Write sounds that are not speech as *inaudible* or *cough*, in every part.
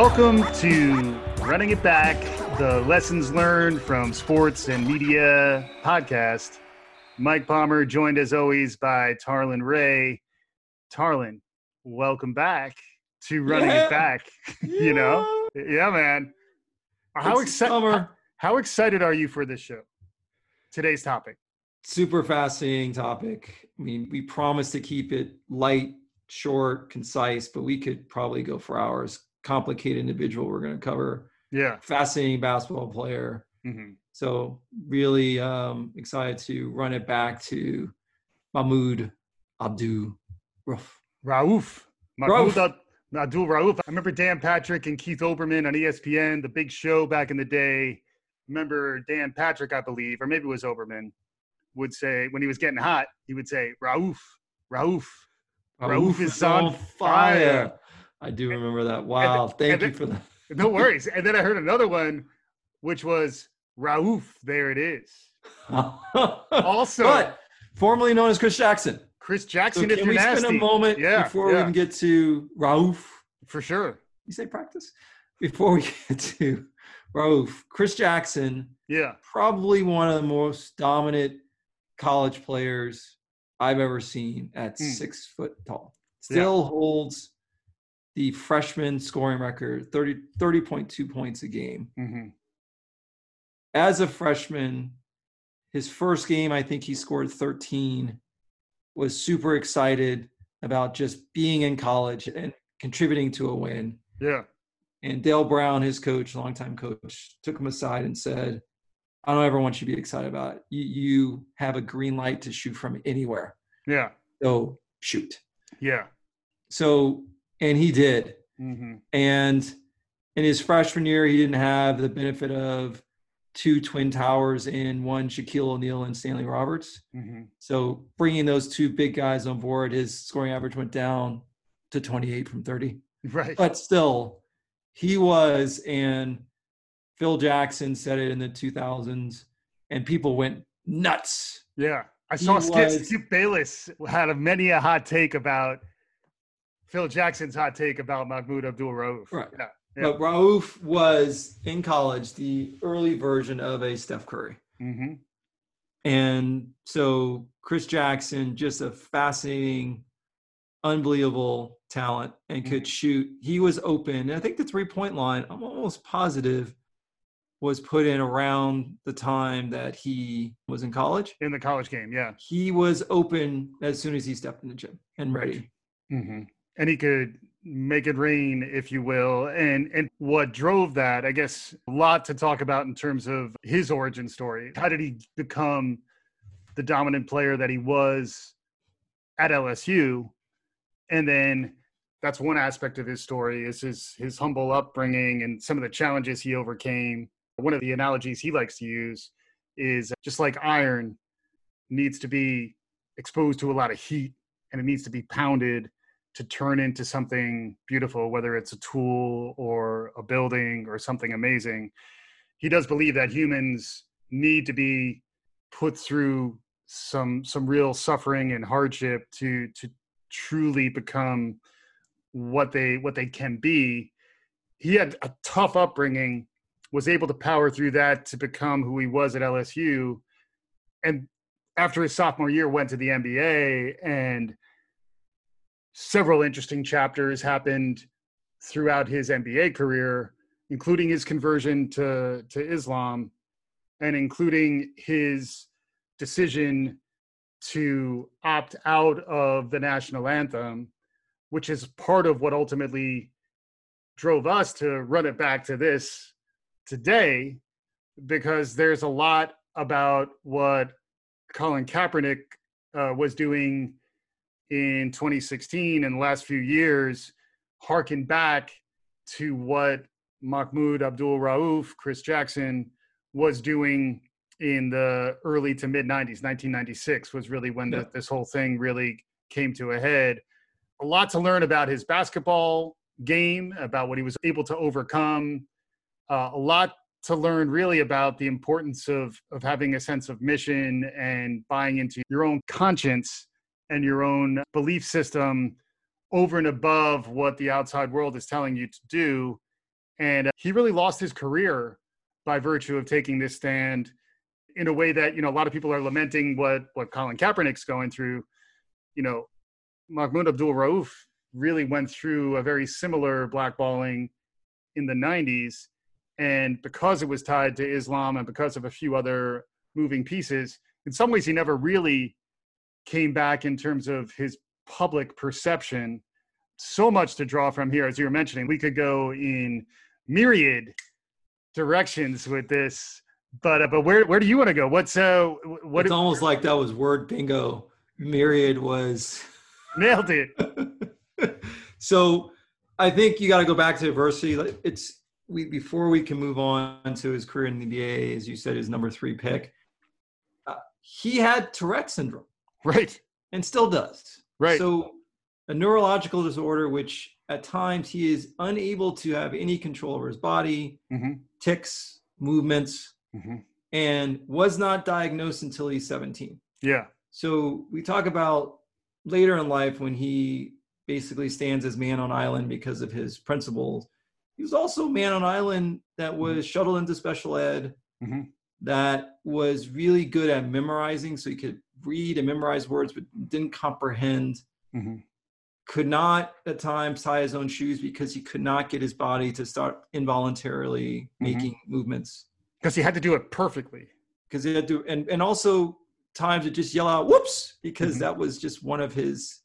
Welcome to Running It Back, the lessons learned from sports and media podcast. Mike Palmer, joined as always by Tarlin Ray. Tarlin, welcome back to Running Yeah. It Back. *laughs* you know, yeah, man. How excited? summer. How excited are you for this show? Today's topic. Super fascinating topic. I mean, we promised to keep it light, short, concise, but we could probably go for hours. Complicated individual we're going to cover. Yeah. Fascinating basketball player. hmm So really um, excited to run it back to Mahmoud Abdul Rauf. Rauf. Rauf. Mahmoud Ab- Abdul Rauf. I remember Dan Patrick and Keith Olbermann on ESPN, the big show back in the day. Remember Dan Patrick, I believe, or maybe it was Olbermann, would say when he was getting hot, he would say, Rauf, Rauf. Rauf is on fire. I do remember that. Wow. Thank you for that. *laughs* No *laughs* worries. And then I heard another one, which was Rauf. There it is. *laughs* Also, but formerly known as Chris Jackson. Chris So Jackson, if can we nasty. spend a moment Yeah, before we yeah. even get to Rauf? For sure. You say practice? Before we get to Rauf, Chris Jackson, Yeah. probably one of the most dominant college players I've ever seen at Hmm. six foot tall. Yeah. Still holds the freshman scoring record 30, 30.2 points a game. hmm as a freshman, his first game, I think he scored 13, was super excited about just being in college and contributing to a win. Yeah. And Dale Brown, his coach, longtime coach, took him aside and said, I don't ever want you to be excited about it. You, you have a green light to shoot from anywhere. Yeah. So shoot. Yeah. So, and he did. hmm And in his freshman year, he didn't have the benefit of two twin towers in one Shaquille O'Neal and Stanley Roberts. hmm So bringing those two big guys on board, his scoring average went down to 28 from 30. Right. But still, he was, and Phil Jackson said it in the 2000s, and people went nuts. Yeah. I saw Skip, Skip Bayless had a, many a hot take about Phil Jackson's hot take about Mahmoud Abdul Rauf. Right. Yeah. Yeah. But Rauf was in college the early version of a Steph Curry. Mm-hmm. And so Chris Jackson, just a fascinating, unbelievable talent and could shoot. He was open. And I think the three point line, I'm almost positive, was put in around the time that he was in college. In the college game. Yeah. He was open as soon as he stepped in the gym and ready. hmm And he could make it rain, if you will. And and what drove that, I guess, a lot to talk about in terms of his origin story. How did he become the dominant player that he was at LSU? And then that's one aspect of his story is his his humble upbringing and some of the challenges he overcame. One of the analogies he likes to use is just like iron needs to be exposed to a lot of heat and it needs to be pounded to turn into something beautiful, whether it's a tool or a building or something amazing. He does believe that humans need to be put through some some real suffering and hardship to to truly become what they what they can be. He had a tough upbringing, was able to power through that to become who he was at LSU, and after his sophomore year went to the NBA and several interesting chapters happened throughout his NBA career, including his conversion to, to Islam and including his decision to opt out of the national anthem, which is part of what ultimately drove us to run it back to this today, because there's a lot about what Colin Kaepernick uh, was doing in 2016 and the last few years harken back to what Mahmoud Abdul Rauf, Chris Jackson, was doing in the early to mid 90s. 1996 was really when Yeah. the, this whole thing really came to a head. A lot to learn about his basketball game, about what he was able to overcome. Uh, a lot to learn really about the importance of of having a sense of mission and buying into your own conscience and your own belief system over and above what the outside world is telling you to do And uh, he really lost his career by virtue of taking this stand in a way that, you know, a lot of people are lamenting what, what Colin Kaepernick's going through. You know, Mahmoud Abdul Rauf really went through a very similar blackballing in the 90s. And because it was tied to Islam and because of a few other moving pieces, in some ways he never really came back in terms of his public perception. So much to draw from here, as you were mentioning. We could go in myriad directions with this, but uh, but where where do you want to go? What's uh what? It's almost like that was word bingo. Myriad was *laughs* nailed it. *laughs* so I think you got to go back to adversity. It's we before we can move on to his career in the NBA, as you said, his number three pick. Uh, he had Tourette syndrome, right, and still does, right. So a neurological disorder, which at times he is unable to have any control over his body, mm-hmm. tics, movements, mm-hmm. and was not diagnosed until he's 17. Yeah. So we talk about later in life when he basically stands as man on island because of his principles. He was also man on island that mm-hmm. was shuttled into special ed, mm-hmm. That was really good at memorizing, so he could read and memorize words, but didn't comprehend. Mm-hmm. Could not at times tie his own shoes because he could not get his body to start involuntarily mm-hmm. making movements. Because he had to do it perfectly. Because he had to, and, and also times to just yell out "whoops" because mm-hmm. that was just one of his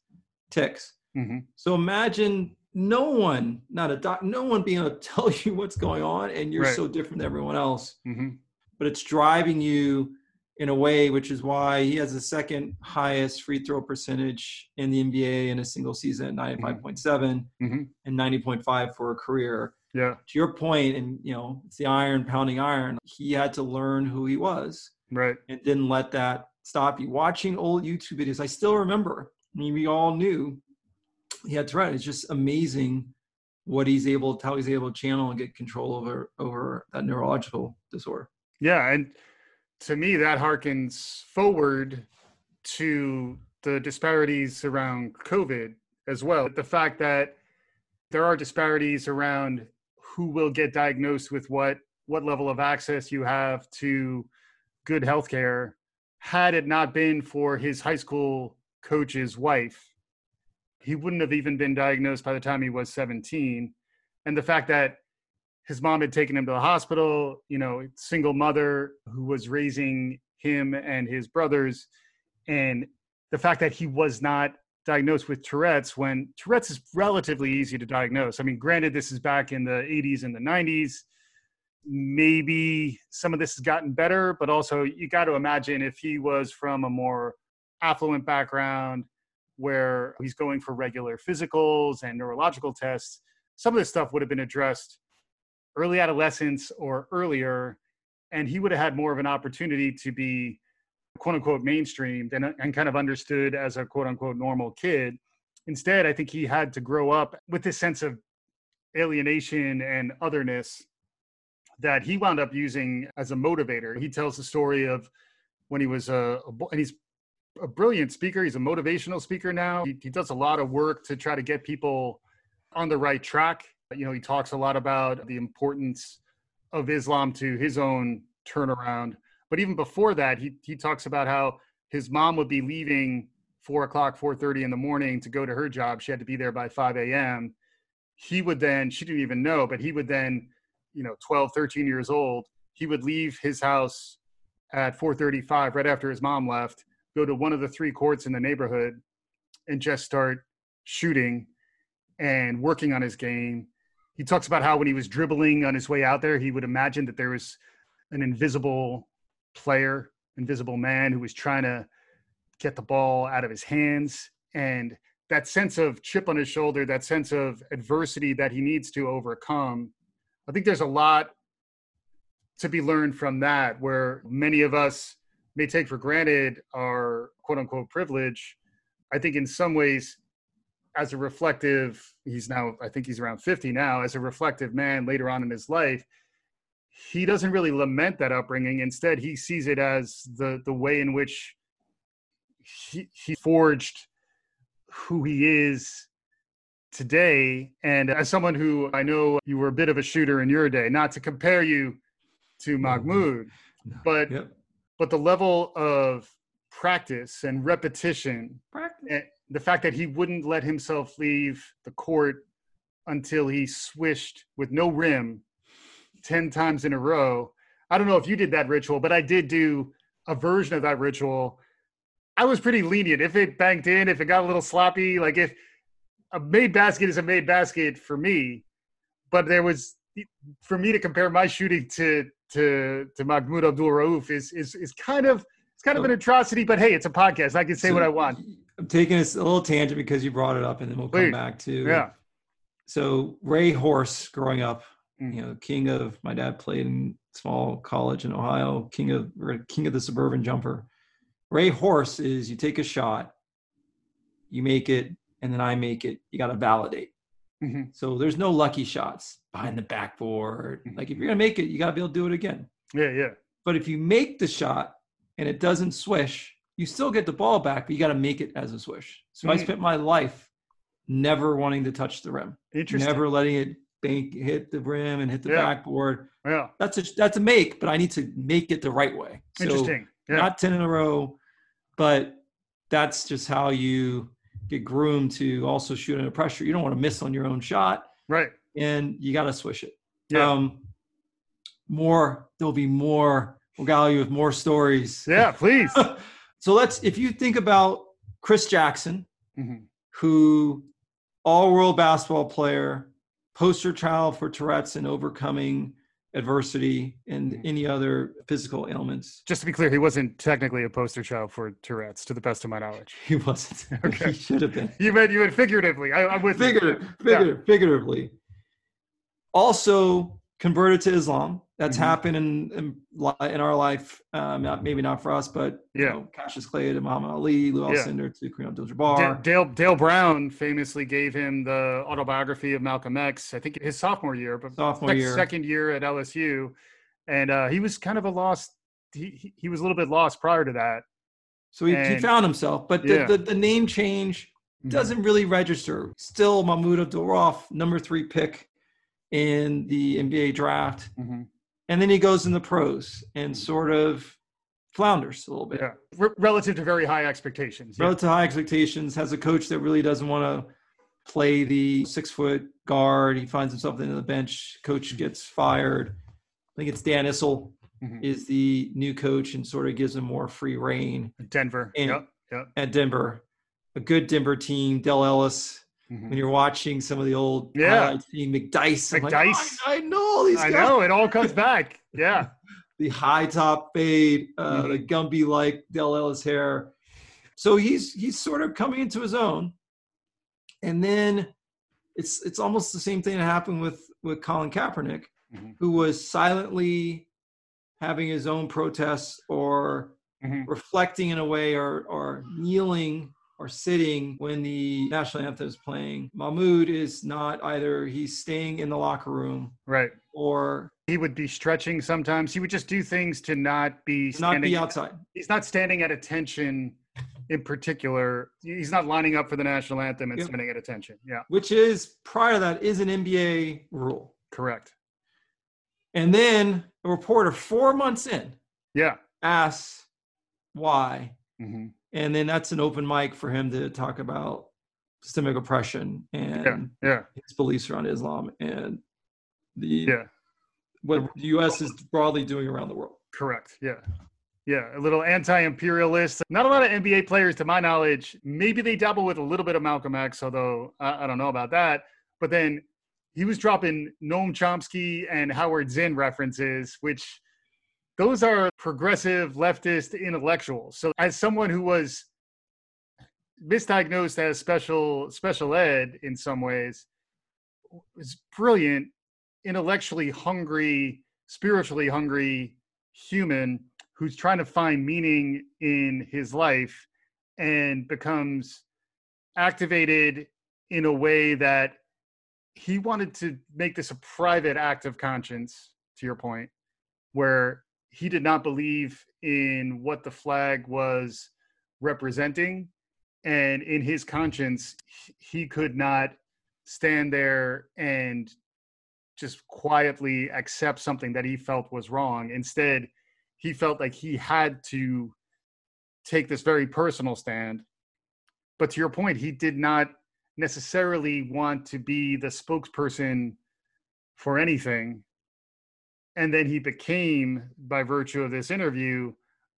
tics. Mm-hmm. So imagine no one, not a doc, no one being able to *laughs* tell you what's going on, and you're right. so different than everyone else. Mm-hmm. But it's driving you in a way, which is why he has the second highest free throw percentage in the NBA in a single season, 95.7 mm-hmm. and 90.5 for a career. Yeah. To your point, and you know, it's the iron pounding iron. He had to learn who he was, right, and didn't let that stop you. Watching old YouTube videos, I still remember. I mean, we all knew he had Tourette. It's just amazing what he's able, how he's able to channel and get control over over that neurological disorder. Yeah, and to me, that harkens forward to the disparities around COVID as well. The fact that there are disparities around who will get diagnosed with what, what level of access you have to good health care. Had it not been for his high school coach's wife, he wouldn't have even been diagnosed by the time he was 17 and the fact that his mom had taken him to the hospital you know single mother who was raising him and his brothers. And the fact that he was not diagnosed with tourette's when tourette's is relatively easy to diagnose. I mean granted this is back in the 80s and the 90s maybe some of this has gotten better but also you got to imagine if he was from a more affluent background where he's going for regular physicals and neurological tests, some of this stuff would have been addressed early adolescence or earlier, and he would have had more of an opportunity to be quote unquote mainstreamed and, and kind of understood as a quote unquote normal kid. Instead, I think he had to grow up with this sense of alienation and otherness that he wound up using as a motivator. He tells the story of when he was a, a and he's a brilliant speaker. He's a motivational speaker now. He, he does a lot of work to try to get people on the right track. You know, he talks a lot about the importance of Islam to his own turnaround. But even before that, he he talks about how his mom would be leaving four o'clock, four thirty in the morning to go to her job. She had to be there by five a.m. He would then, she didn't even know, but he would then, you know, 12, 13 years old, he would leave his house at 4:35 right after his mom left go to one of the three courts in the neighborhood and just start shooting and working on his game. He talks about how when he was dribbling on his way out there, he would imagine that there was an invisible player, invisible man who was trying to get the ball out of his hands. And that sense of chip on his shoulder, that sense of adversity that he needs to overcome. I think there's a lot to be learned from that, where many of us may take for granted our quote unquote privilege, I think in some ways, as a reflective, he's now, I think he's around 50 now, as a reflective man later on in his life, he doesn't really lament that upbringing. Instead, he sees it as the, the way in which he, he forged who he is today. And as someone who I know you were a bit of a shooter in your day, not to compare you to mm-hmm. Mahmoud, No. but Yep. but the level of practice and repetition, Practice. The fact that he wouldn't let himself leave the court until he swished with no rim 10 times in a row. I don't know if you did that ritual, but I did do a version of that ritual. I was pretty lenient. If it banked in, if it got a little sloppy, like if a made basket is a made basket for me, but there was for me to compare my shooting to to to Mahmoud Abdul Rauf is is is kind of it's kind of an atrocity. But hey, it's a podcast. I can say So what I want. I'm taking this a little tangent because you brought it up, and then we'll come back to Yeah. So Ray Horse, growing up, Mm. you know, king of my dad played in small college in Ohio, king of king of the suburban jumper. Ray Horse is you take a shot, you make it, and then I make it. You got to validate. Mhm. So there's no lucky shots behind the backboard. Mhm. Like if you're gonna make it, you got to be able to do it again. Yeah, yeah. But if you make the shot and it doesn't swish, you still get the ball back, but you got to make it as a swish. So I Mm. spent my life never wanting to touch the rim, Interesting. never letting it bank, hit the rim and hit the Yeah. backboard. Yeah. That's a that's a make, but I need to make it the right way. So Interesting. Yeah. not ten in a row, but that's just how you get groomed to also shoot under pressure. You don't want to miss on your own shot, right. and you got to swish it. Yeah. Um, more there'll be more. We'll gather you with more stories. Yeah, please. *laughs* So let's, if you think about Chris Jackson, Mhm. who all world basketball player, poster child for Tourette's and overcoming adversity and Mhm. any other physical ailments. Just to be clear, he wasn't technically a poster child for Tourette's, to the best of my knowledge. *laughs* He wasn't. *laughs* Okay. He should have been. You meant you meant figuratively. I, I'm with you. Figurative, figurative, figuratively. Also converted to Islam. That's Mhm. happened in, in in our life. Um, not maybe not for us, but you Yeah. know, Cassius Clay to Muhammad Ali, Lou Yeah. Alcindor to Kareem Abdul-Jabbar. Dale Dale Brown famously gave him the autobiography of Malcolm X. I think his sophomore year, but Sophomore sec- year. second year at LSU, and uh, he was kind of a lost. He, he- was a little bit lost prior to that. So he, he found himself, but the, Yeah. the, the name change Mhm. doesn't really register. Still, Mahmoud Abdul Rauf, number three pick in the NBA draft, Mhm. And then he goes in the pros and sort of flounders a little bit. Yeah, R- relative to very high expectations. Yeah. Relative to high expectations, has a coach that really doesn't want to play the six foot guard. He finds himself into the bench. Coach gets fired. I think it's Dan Issel Mhm. is the new coach and sort of gives him more free reign Denver. And- yep. Yep. at Denver. A good Denver team. Dale Ellis. Mhm. When you're watching some of the old Yeah. seeing McDice, I'm like, "Oh, I, I know all these guys. I guys. know it all comes back. Yeah. *laughs* the high top fade, uh, the Mm-hmm. Gumby like Dale Ellis hair. So he's he's sort of coming into his own, and then it's it's almost the same thing that happened with with Colin Kaepernick, Mhm. who was silently having his own protests or Mhm. reflecting in a way or or kneeling or sitting when the national anthem is playing. Mahmoud is not either he's staying in the locker room Right. or He would be stretching sometimes. He would just do things to not be not be outside. He's not standing at attention in particular. He's not lining up for the national anthem and Yep. standing at attention. Yeah. which is prior to that is an NBA rule. Correct. And then a reporter four months in Yeah. asks why. hmm And then that's an open mic for him to talk about systemic oppression and Yeah. Yeah. his beliefs around Islam and the Yeah. what the US is broadly doing around the world. Correct. Yeah. Yeah. A little anti imperialist. Not a lot of NBA players, to my knowledge. Maybe they dabble with a little bit of Malcolm X, although I, I don't know about that. But then he was dropping Noam Chomsky and Howard Zinn references, which those are progressive leftist intellectuals. So, as someone who was misdiagnosed as special special ed in some ways, was brilliant, intellectually hungry, spiritually hungry human who's trying to find meaning in his life and becomes activated in a way that he wanted to make this a private act of conscience to your point where he did not believe in what the flag was representing and in his conscience he could not stand there and just quietly accept something that he felt was wrong. Instead, he felt like he had to take this very personal stand. But to your point, he did not necessarily want to be the spokesperson for anything. And then he became, by virtue of this interview,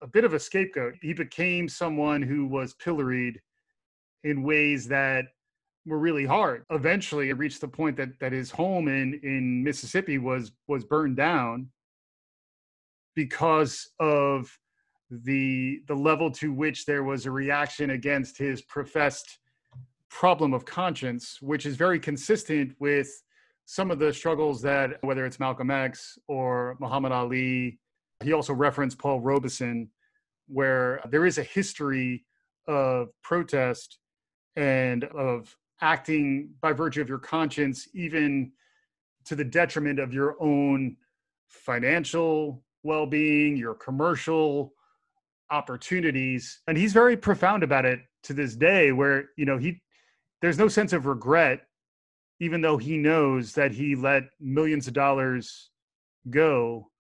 a bit of a scapegoat. He became someone who was pilloried in ways that were really hard. Eventually, it reached the point that that his home in in Mississippi was was burned down because of the the level to which there was a reaction against his professed problem of conscience, which is very consistent with some of the struggles that whether it's Malcolm X or Muhammad Ali, he also referenced Paul Robeson, where there is a history of protest and of acting by virtue of your conscience, even to the detriment of your own financial well being, your commercial opportunities. And he's very profound about it to this day, where, you know, he, there's no sense of regret, even though he knows that he let millions of dollars go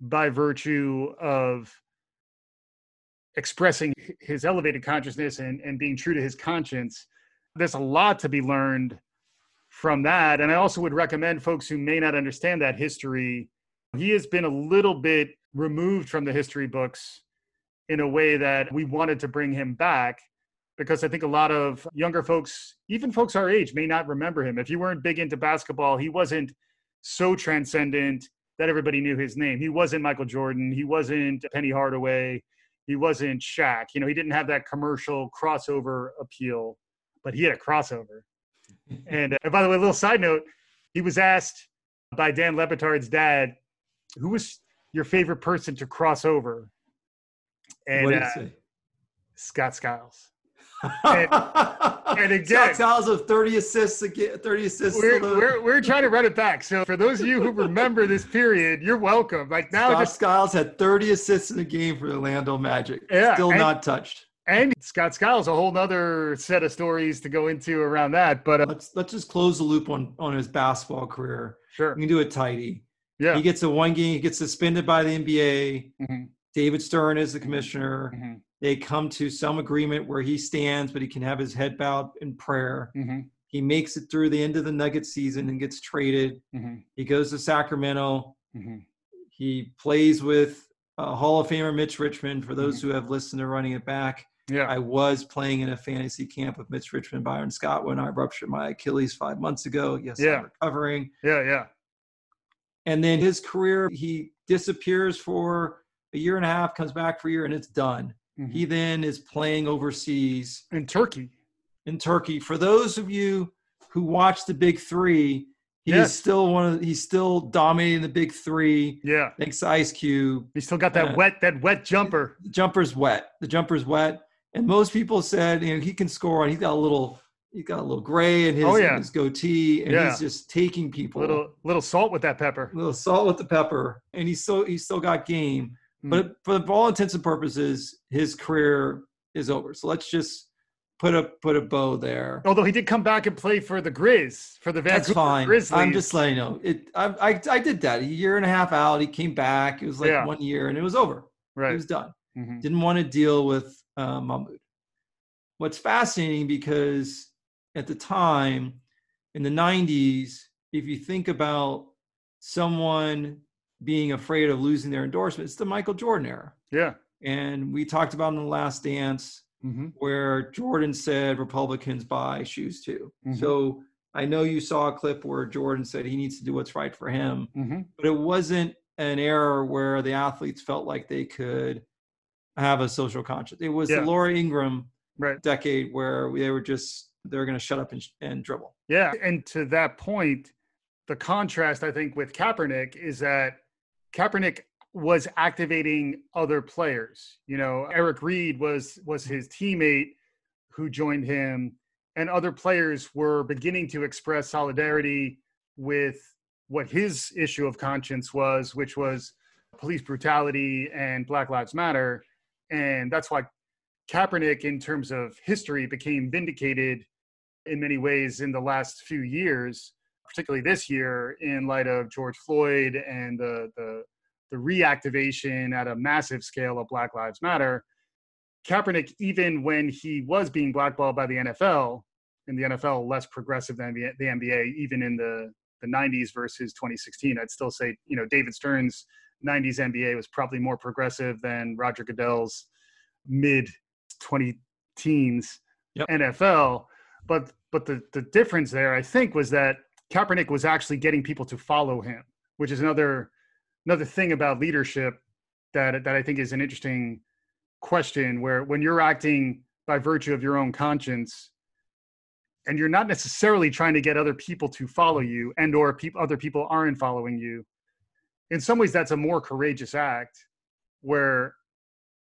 by virtue of expressing his elevated consciousness and, and being true to his conscience there's a lot to be learned from that. And I also would recommend folks who may not understand that history. He has been a little bit removed from the history books in a way that we wanted to bring him back because I think a lot of younger folks, even folks our age, may not remember him. If you weren't big into basketball, he wasn't so transcendent that everybody knew his name. He wasn't Michael Jordan. He wasn't Penny Hardaway. He wasn't Shaq. You know, he didn't have that commercial crossover appeal but he had a crossover. *laughs* and, uh, and by the way, a little side note, he was asked by Dan Le Batard's dad, who was your favorite person to cross over? And uh? Scott Skiles. And, *laughs* and again, Scott Skiles of 30 assists again, 30 assists. we're, we're, we're trying to run it back. So for those of you who remember this period, you're welcome. Like now, Scott just Skiles had 30 assists in a game for the Orlando Magic. Yeah, Still and- not touched. and Scott Skiles, a whole nother set of stories to go into around that. But uh, Let's let's just close the loop on on his basketball career. sure, We can do it tidy. yeah, He gets a one game. He gets suspended by the NBA. Mhm, David Stern is the commissioner. mhm, They come to some agreement where he stands, but he can have his head bowed in prayer. mhm, He makes it through the end of the Nugget season and gets traded. mhm, He goes to Sacramento. mhm. He plays with uh, Hall of Famer Mitch Richmond. For those who have listened to Running It Back, yeah, I was playing in a fantasy camp with Mitch Richmond, Byron Scott, when I ruptured my Achilles five months ago. Yes, Yeah. I'm recovering. yeah, yeah. And then his career, he disappears for a year and a half, comes back for a year, and it's done. Mhm. He then is playing overseas in Turkey. in Turkey. For those of you who watch the Big Three, he Yes. is still one of he's still dominating the Big Three. Yeah, Thanks to Ice Cube. he still got that Uh, wet that wet jumper. The jumper's wet. The jumper's wet. And most people said, you know, he can score on. He's got a little, he's got a little gray in his, Oh, yeah. in his goatee, and Yeah. he's just taking people. Little little salt with that pepper. a little salt with the pepper, and he's still he's still got game. Mm. But for all intents and purposes, his career is over. So let's just put a put a bow there. Although he did come back and play for the Grizz for the That's Vancouver fine. Grizzlies. I'm just letting you know. It. I, I I did that a year and a half out. He came back. It was like Yeah. one year, and it was over. Right. He was done. Mhm. Didn't want to deal with uh, Mahmoud. What's fascinating because at the time in the 90s, if you think about someone being afraid of losing their endorsement, it's the Michael Jordan era. Yeah. And we talked about in the last dance hmm where Jordan said Republicans buy shoes too. Mhm. So I know you saw a clip where Jordan said he needs to do what's right for him, hmm but it wasn't an era where the athletes felt like they could have a social conscience. It was Yeah. the Laura Ingraham Right. decade where they were just they were going to shut up and, and dribble. Yeah. And to that point, the contrast I think with Kaepernick is that Kaepernick was activating other players. You know, Eric Reid was was his teammate who joined him, and other players were beginning to express solidarity with what his issue of conscience was, which was police brutality and Black Lives Matter. And that's why Kaepernick, in terms of history, became vindicated in many ways in the last few years, particularly this year, in light of George Floyd and the the, the reactivation at a massive scale of Black Lives Matter. Kaepernick, even when he was being blackballed by the NFL, and the NFL less progressive than the, NBA, even in the the 90s versus 2016, I'd still say you know David Stern's 90s NBA was probably more progressive than Roger Goodell's mid 20 teens yep. NFL. But but the the difference there, I think, was that Kaepernick was actually getting people to follow him, which is another another thing about leadership that that I think is an interesting question. Where when you're acting by virtue of your own conscience, and you're not necessarily trying to get other people to follow you, and or pe- other people aren't following you, in some ways that's a more courageous act. Where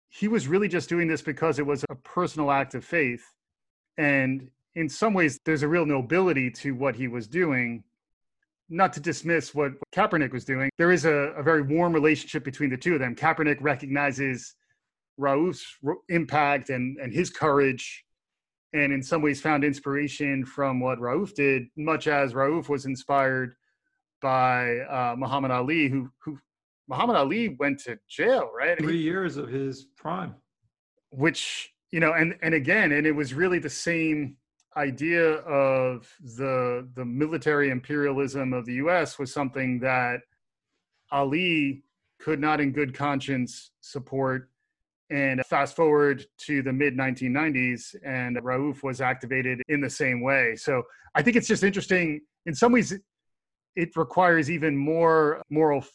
he was really just doing this because it was a personal act of faith. And in some ways, there's a real nobility to what he was doing. Not to dismiss what Kaepernick was doing, there is a, a very warm relationship between the two of them. Kaepernick recognizes Rauf's impact and, and his courage, and in some ways found inspiration from what Rauf did, much as Rauf was inspired by uh, Muhammad Ali, who who Muhammad Ali went to jail, right? Three years of his prime. Which, you know, and and again, and it was really the same idea of the the military imperialism of the US was something that Ali could not in good conscience support. And fast forward to the mid 1990s, and Rauf was activated in the same way. So I think it's just interesting. In some ways, it requires even more moral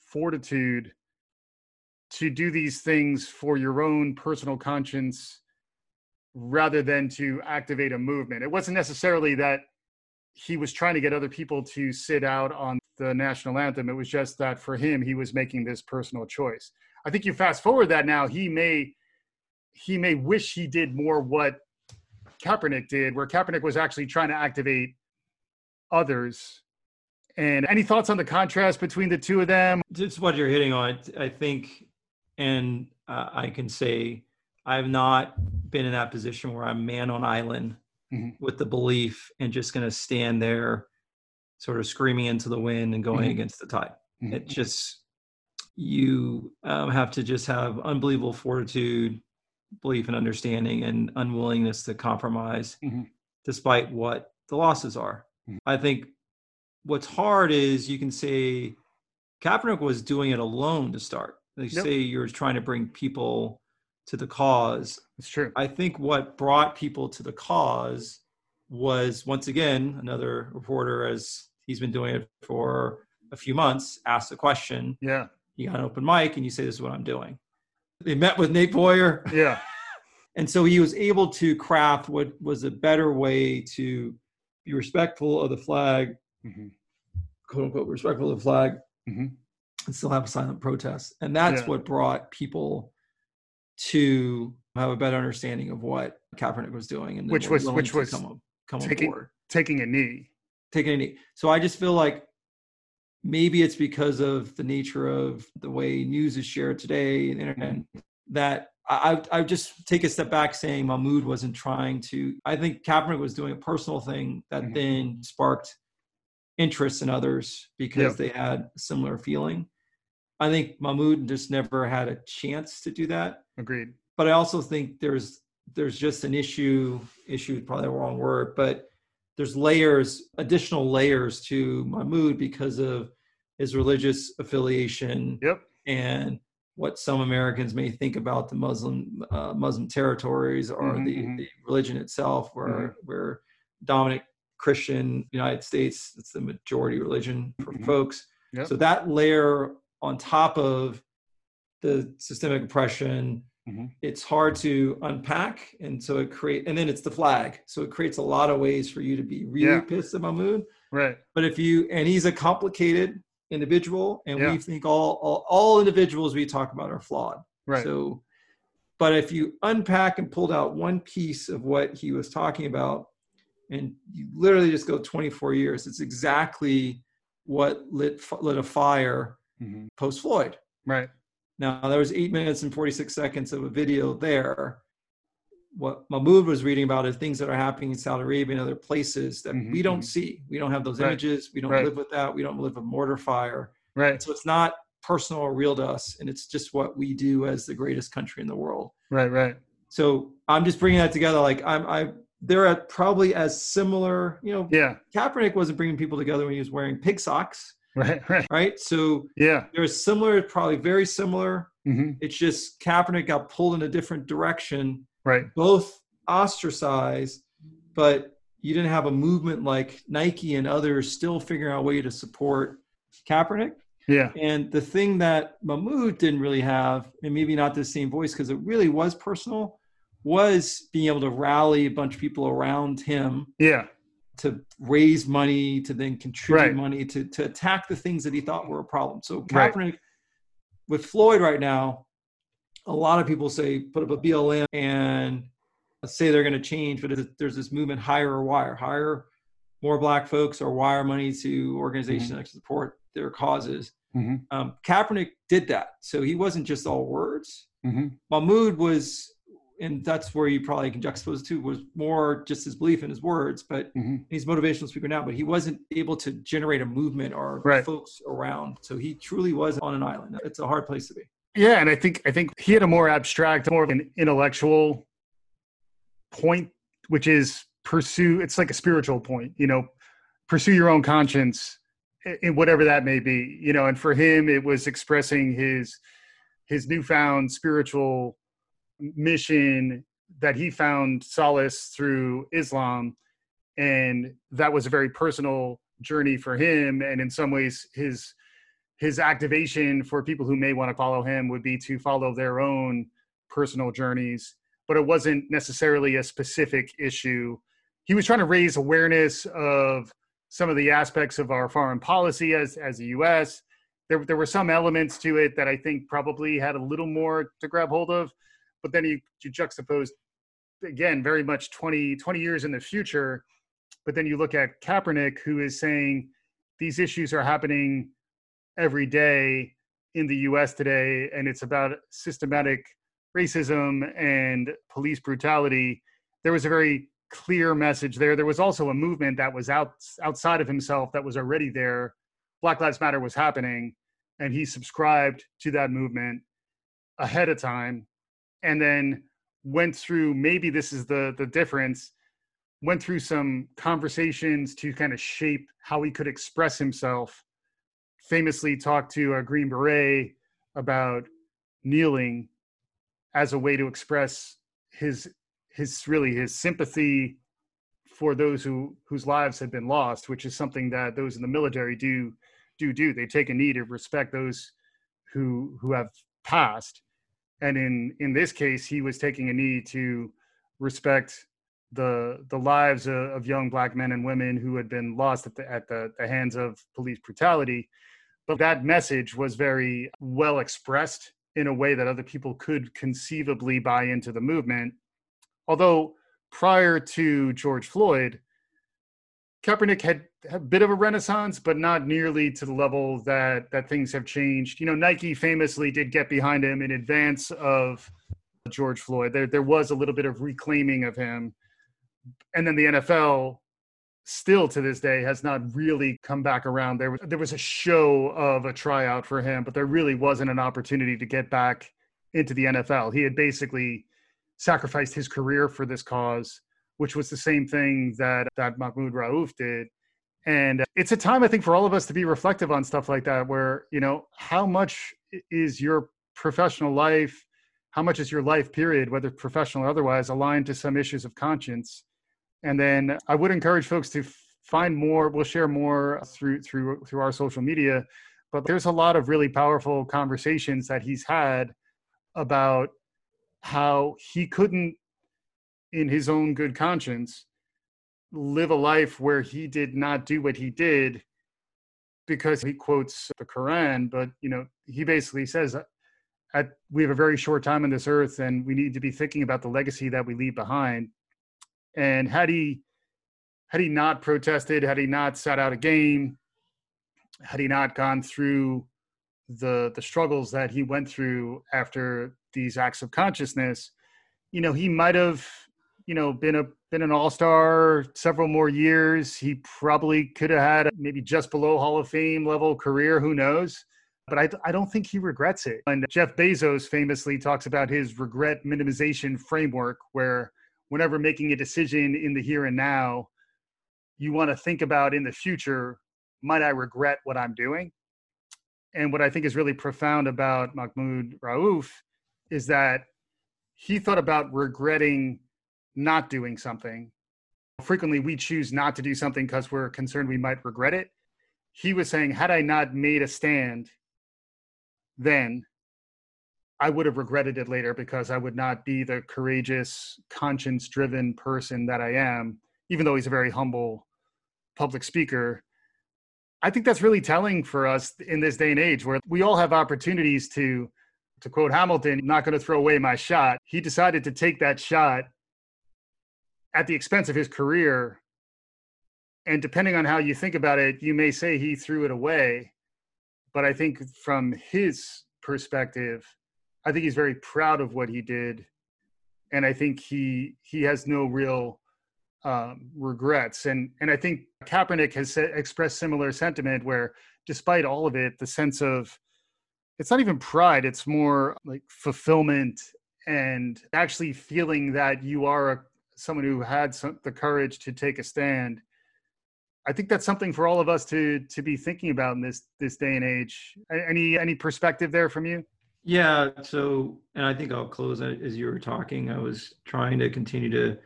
fortitude to do these things for your own personal conscience rather than to activate a movement. It wasn't necessarily that he was trying to get other people to sit out on the national anthem. It was just that for him, he was making this personal choice. I think you fast forward that now, he may he may wish he did more what Kaepernick did, where Kaepernick was actually trying to activate others and any thoughts on the contrast between the two of them? Just what you're hitting on, I think, and uh, I can say I've not been in that position where I'm man on island mm-hmm. with the belief and just going to stand there, sort of screaming into the wind and going mm-hmm. against the tide. Mm-hmm. It just you um, have to just have unbelievable fortitude, belief, and understanding, and unwillingness to compromise, mm-hmm. despite what the losses are. Mm-hmm. I think what's hard is you can say Kaepernick was doing it alone to start. They yep. say you're trying to bring people to the cause. It's true. I think what brought people to the cause was once again another reporter, as he's been doing it for a few months, asked a question. Yeah. You got an open mic and you say, This is what I'm doing. They met with Nate Boyer. Yeah. *laughs* and so he was able to craft what was a better way to be respectful of the flag mm-hmm. quote unquote respectful of the flag mm-hmm. and still have a silent protest. And that's yeah. what brought people to have a better understanding of what Kaepernick was doing and which was which was come, come taking, taking a knee. Taking a knee. So I just feel like maybe it's because of the nature of the way news is shared today and internet that I, I just take a step back saying Mahmoud wasn't trying to. I think Kaepernick was doing a personal thing that mm-hmm. then sparked interest in others because they had a similar feeling. I think Mahmoud just never had a chance to do that. Agreed. But I also think there's there's just an issue issue probably the wrong word, but there's layers, additional layers to Mahmoud because of his religious affiliation. Yep. And what some Americans may think about the Muslim uh, Muslim territories or mm-hmm, the, mm-hmm. the religion itself, where mm-hmm. where dominant Christian United States. It's the majority religion for mm-hmm. folks. Yep. So that layer on top of the systemic oppression, mm-hmm. it's hard to unpack, and so it create. And then it's the flag, so it creates a lot of ways for you to be really yeah. pissed at Mahmoud. Right. But if you and he's a complicated individual, and yeah. we think all, all all individuals we talk about are flawed. Right. So, but if you unpack and pulled out one piece of what he was talking about and you literally just go 24 years. It's exactly what lit lit a fire mm-hmm. post Floyd. Right. Now there was eight minutes and 46 seconds of a video there. what Mahmoud was reading about is things that are happening in Saudi Arabia and other places that Mhm, we don't mhm. see. We don't have those Right, images. We don't right. live with that. We don't live with mortar fire. Right. So it's not personal or real to us, and it's just what we do as the greatest country in the world. Right. Right. So I'm just bringing that together. Like I'm, I they're at probably as similar. You know, Yeah. Kaepernick wasn't bringing people together when he was wearing pig socks, *laughs* Right. Right. right? So Yeah. they're similar, probably very similar. hmm It's just Kaepernick got pulled in a different direction, Right. both ostracized, but you didn't have a movement like Nike and others still figuring out a way to support Kaepernick. Yeah. And the thing that Mahmoud didn't really have, and maybe not the same voice because it really was personal, was being able to rally a bunch of people around him Yeah. To raise money, to then contribute Right. money, to, to attack the things that he thought were a problem. So Right. Kaepernick, with Floyd right now, a lot of people say put up a BLM and say they're going to change, but there's this movement hire or wire, hire more black folks or wire money to organizations that support their causes. hmm Um, Kaepernick did that, so he wasn't just all words. hmm Mahmoud was, and that's where you probably can juxtapose too, was more just his belief in his words, but hmm he's a motivational speaker now, but he wasn't able to generate a movement or Right. folks around. So he truly was on an island. It's a hard place to be. Yeah, and I think I think he had a more abstract, more of an intellectual point, which is pursue. It's like a spiritual point, you know, pursue your own conscience, in whatever that may be, you know. And for him, it was expressing his his newfound spiritual mission that he found solace through Islam, and that was a very personal journey for him. And in some ways, his his activation for people who may want to follow him would be to follow their own personal journeys. But it wasn't necessarily a specific issue. He was trying to raise awareness of some of the aspects of our foreign policy as as the US there there were some elements to it that I think probably had a little more to grab hold of but then you, you juxtapose again very much 20 20 years in the future but then you look at Kaepernick who is saying these issues are happening every day in the US today, and it's about systematic racism and police brutality. There was a very clear message there. There was also a movement that was out outside of himself that was already there. Black Lives Matter was happening, and he subscribed to that movement ahead of time, and then went through. Maybe this is the the difference. Went through some conversations to kind of shape how he could express himself famously talked to a Green Beret about kneeling as a way to express his his really his sympathy for those who whose lives had been lost, which is something that those in the military do do do. They take a knee to respect those who who have passed, and in in this case, he was taking a knee to respect the the lives of, of young black men and women who had been lost at the at the, the hands of police brutality but that message was very well expressed in a way that other people could conceivably buy into the movement. Although prior to George Floyd, Kaepernick had a bit of a renaissance, but not nearly to the level that that things have changed. You know, Nike famously did get behind him in advance of George Floyd. There there was a little bit of reclaiming of him. And then the NFL still to this day has not really come back around. There was there was a show of a tryout for him, but there really wasn't an opportunity to get back into the NFL. He had basically sacrificed his career for this cause, which was the same thing that that Mahmoud Rauf did. And uh, it's a time I think for all of us to be reflective on stuff like that where, you know, how much is your professional life, how much is your life period, whether professional or otherwise, aligned to some issues of conscience? and then i would encourage folks to find more we'll share more through through through our social media but there's a lot of really powerful conversations that he's had about how he couldn't in his own good conscience live a life where he did not do what he did because he quotes the quran but you know he basically says at, we have a very short time on this earth and we need to be thinking about the legacy that we leave behind. And had he had he not protested, had he not sat out a game, had he not gone through the the struggles that he went through after these acts of consciousness, you know, he might have, you know, been a been an all-star several more years. He probably could have had maybe just below Hall of Fame level career, who knows? But I, I don't think he regrets it. And Jeff Bezos famously talks about his regret minimization framework, where whenever making a decision in the here and now, you want to think about in the future, might I regret what I'm doing? And what I think is really profound about Mahmoud Rauf is that he thought about regretting not doing something. Frequently, we choose not to do something because we're concerned we might regret it. He was saying, had I not made a stand then, I would have regretted it later because I would not be the courageous, conscience driven person that I am, even though he's a very humble public speaker. I think that's really telling for us in this day and age where we all have opportunities to to quote Hamilton, not going to throw away my shot. He decided to take that shot at the expense of his career. And depending on how you think about it, you may say he threw it away. But I think from his perspective, I think he's very proud of what he did. And I think he he has no real um, regrets. And and I think Kaepernick has expressed similar sentiment where despite all of it, the sense of it's not even pride it's more like fulfillment and actually feeling that you are a, someone who had some, the courage to take a stand i think that's something for all of us to to be thinking about in this this day and age any any perspective there from you yeah so and i think i'll close as you were talking i was trying to continue to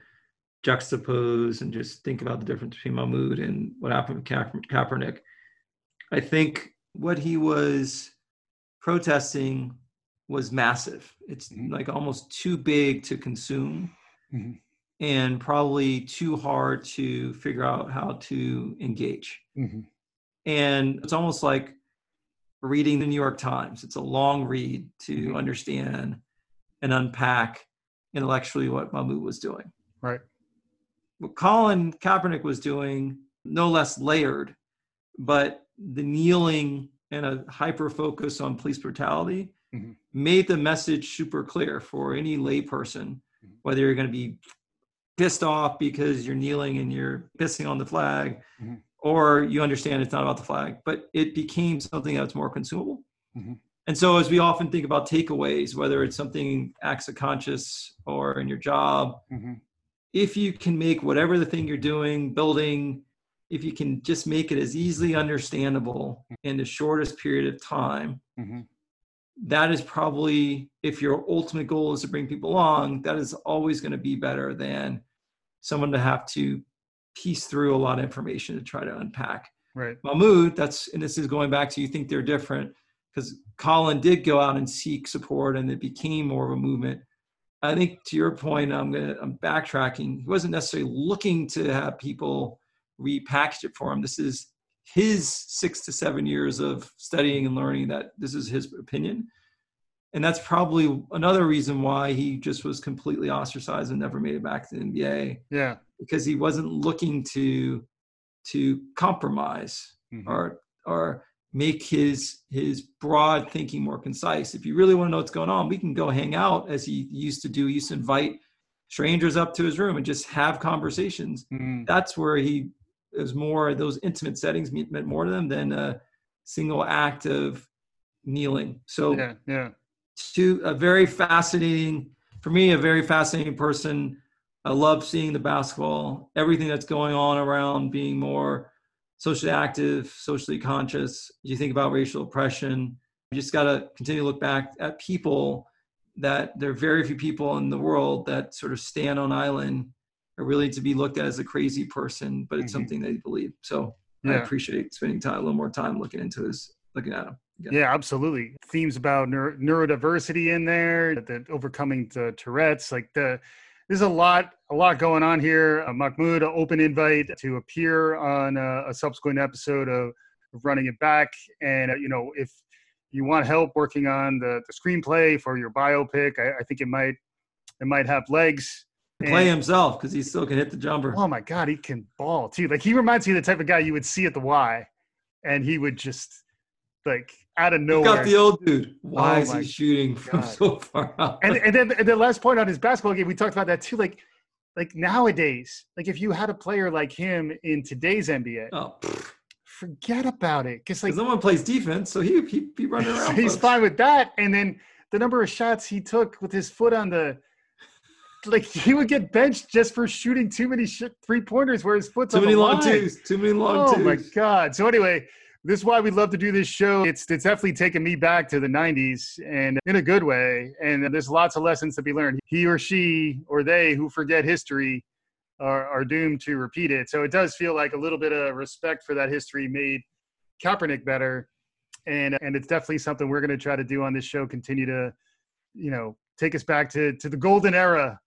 juxtapose and just think about the difference between mahmoud and what happened with Ka- kaepernick i think what he was protesting was massive. It's mm-hmm. like almost too big to consume mm-hmm. And probably too hard to figure out how to engage. Mm-hmm. And it's almost like reading the New York Times. It's a long read to mm-hmm. understand and unpack intellectually what Mahmoud was doing. Right. What Colin Kaepernick was doing, no less layered, but the kneeling and a hyper focus on police brutality mm-hmm. made the message super clear for any layperson, mm-hmm. whether you're going to be pissed off because you're kneeling and you're pissing on the flag, mm-hmm. or you understand it's not about the flag, but it became something that's more consumable. Mm-hmm. And so, as we often think about takeaways, whether it's something acts of conscious or in your job, mm-hmm. if you can make whatever the thing you're doing, building, if you can just make it as easily understandable mm-hmm. in the shortest period of time, mm-hmm. That is probably, if your ultimate goal is to bring people along, that is always going to be better than someone to have to piece through a lot of information to try to unpack. Right. Mahmoud, that's, and this is going back to you think they're different because Colin did go out and seek support and it became more of a movement. I think to your point, I'm gonna I'm backtracking. He wasn't necessarily looking to have people repackaged it for him. This is his six to seven years of studying and learning that this is his opinion. And that's probably another reason why he just was completely ostracized and never made it back to the NBA. Yeah. Because he wasn't looking to to compromise mm-hmm. or or make his his broad thinking more concise. If you really want to know what's going on, we can go hang out as he used to do. He used to invite strangers up to his room and just have conversations. Mm-hmm. That's where he it was more those intimate settings meant more to them than a single act of kneeling. So yeah, yeah. To a very fascinating, for me, a very fascinating person. I love seeing the basketball, everything that's going on around being more socially active, socially conscious. You think about racial oppression. You just got to continue to look back at people that there are very few people in the world that sort of stand on island are really to be looked at as a crazy person, but it's mm-hmm. something they believe. So yeah. I appreciate spending time a little more time looking into this, looking at him. Yeah, yeah absolutely. Themes about neuro- neurodiversity in there, that overcoming the Tourette's, like the there's a lot a lot going on here. Uh, Mahmoud, an open invite to appear on a, a subsequent episode of, of Running It Back, and uh, you know if you want help working on the, the screenplay for your biopic, I, I think it might it might have legs play himself because he still can hit the jumper. Oh my god, he can ball too. Like he reminds me of the type of guy you would see at the Y, and he would just like out of nowhere. got the old dude. Why Oh is he shooting from so far *laughs* out? and and then and the last point on his basketball game, we talked about that too. Like like nowadays, like if you had a player like him in today's NBA, oh, forget about it. Because like someone plays defense, so he he be running *laughs* around. he's fine with that. And then the number of shots he took with his foot on the like he would get benched just for shooting too many sh- three pointers where his foot's Too many long line. twos. Too many long Oh twos. my god! So anyway, this is why we love to do this show. It's it's definitely taken me back to the '90s, and in a good way. And there's lots of lessons to be learned. He or she or they who forget history are, are doomed to repeat it. So it does feel like a little bit of respect for that history made Kaepernick better, and and it's definitely something we're going to try to do on this show. Continue to, you know, take us back to to the golden era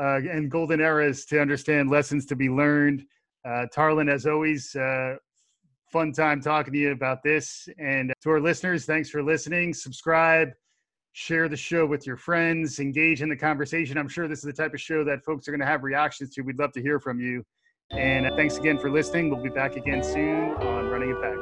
uh, and golden eras to understand lessons to be learned. Uh, Tarlin, as always, uh, fun time talking to you about this. And to our listeners, thanks for listening. Subscribe, share the show with your friends, engage in the conversation. I'm sure this is the type of show that folks are going to have reactions to. We'd love to hear from you. And uh, thanks again for listening. We'll be back again soon on Running It Back.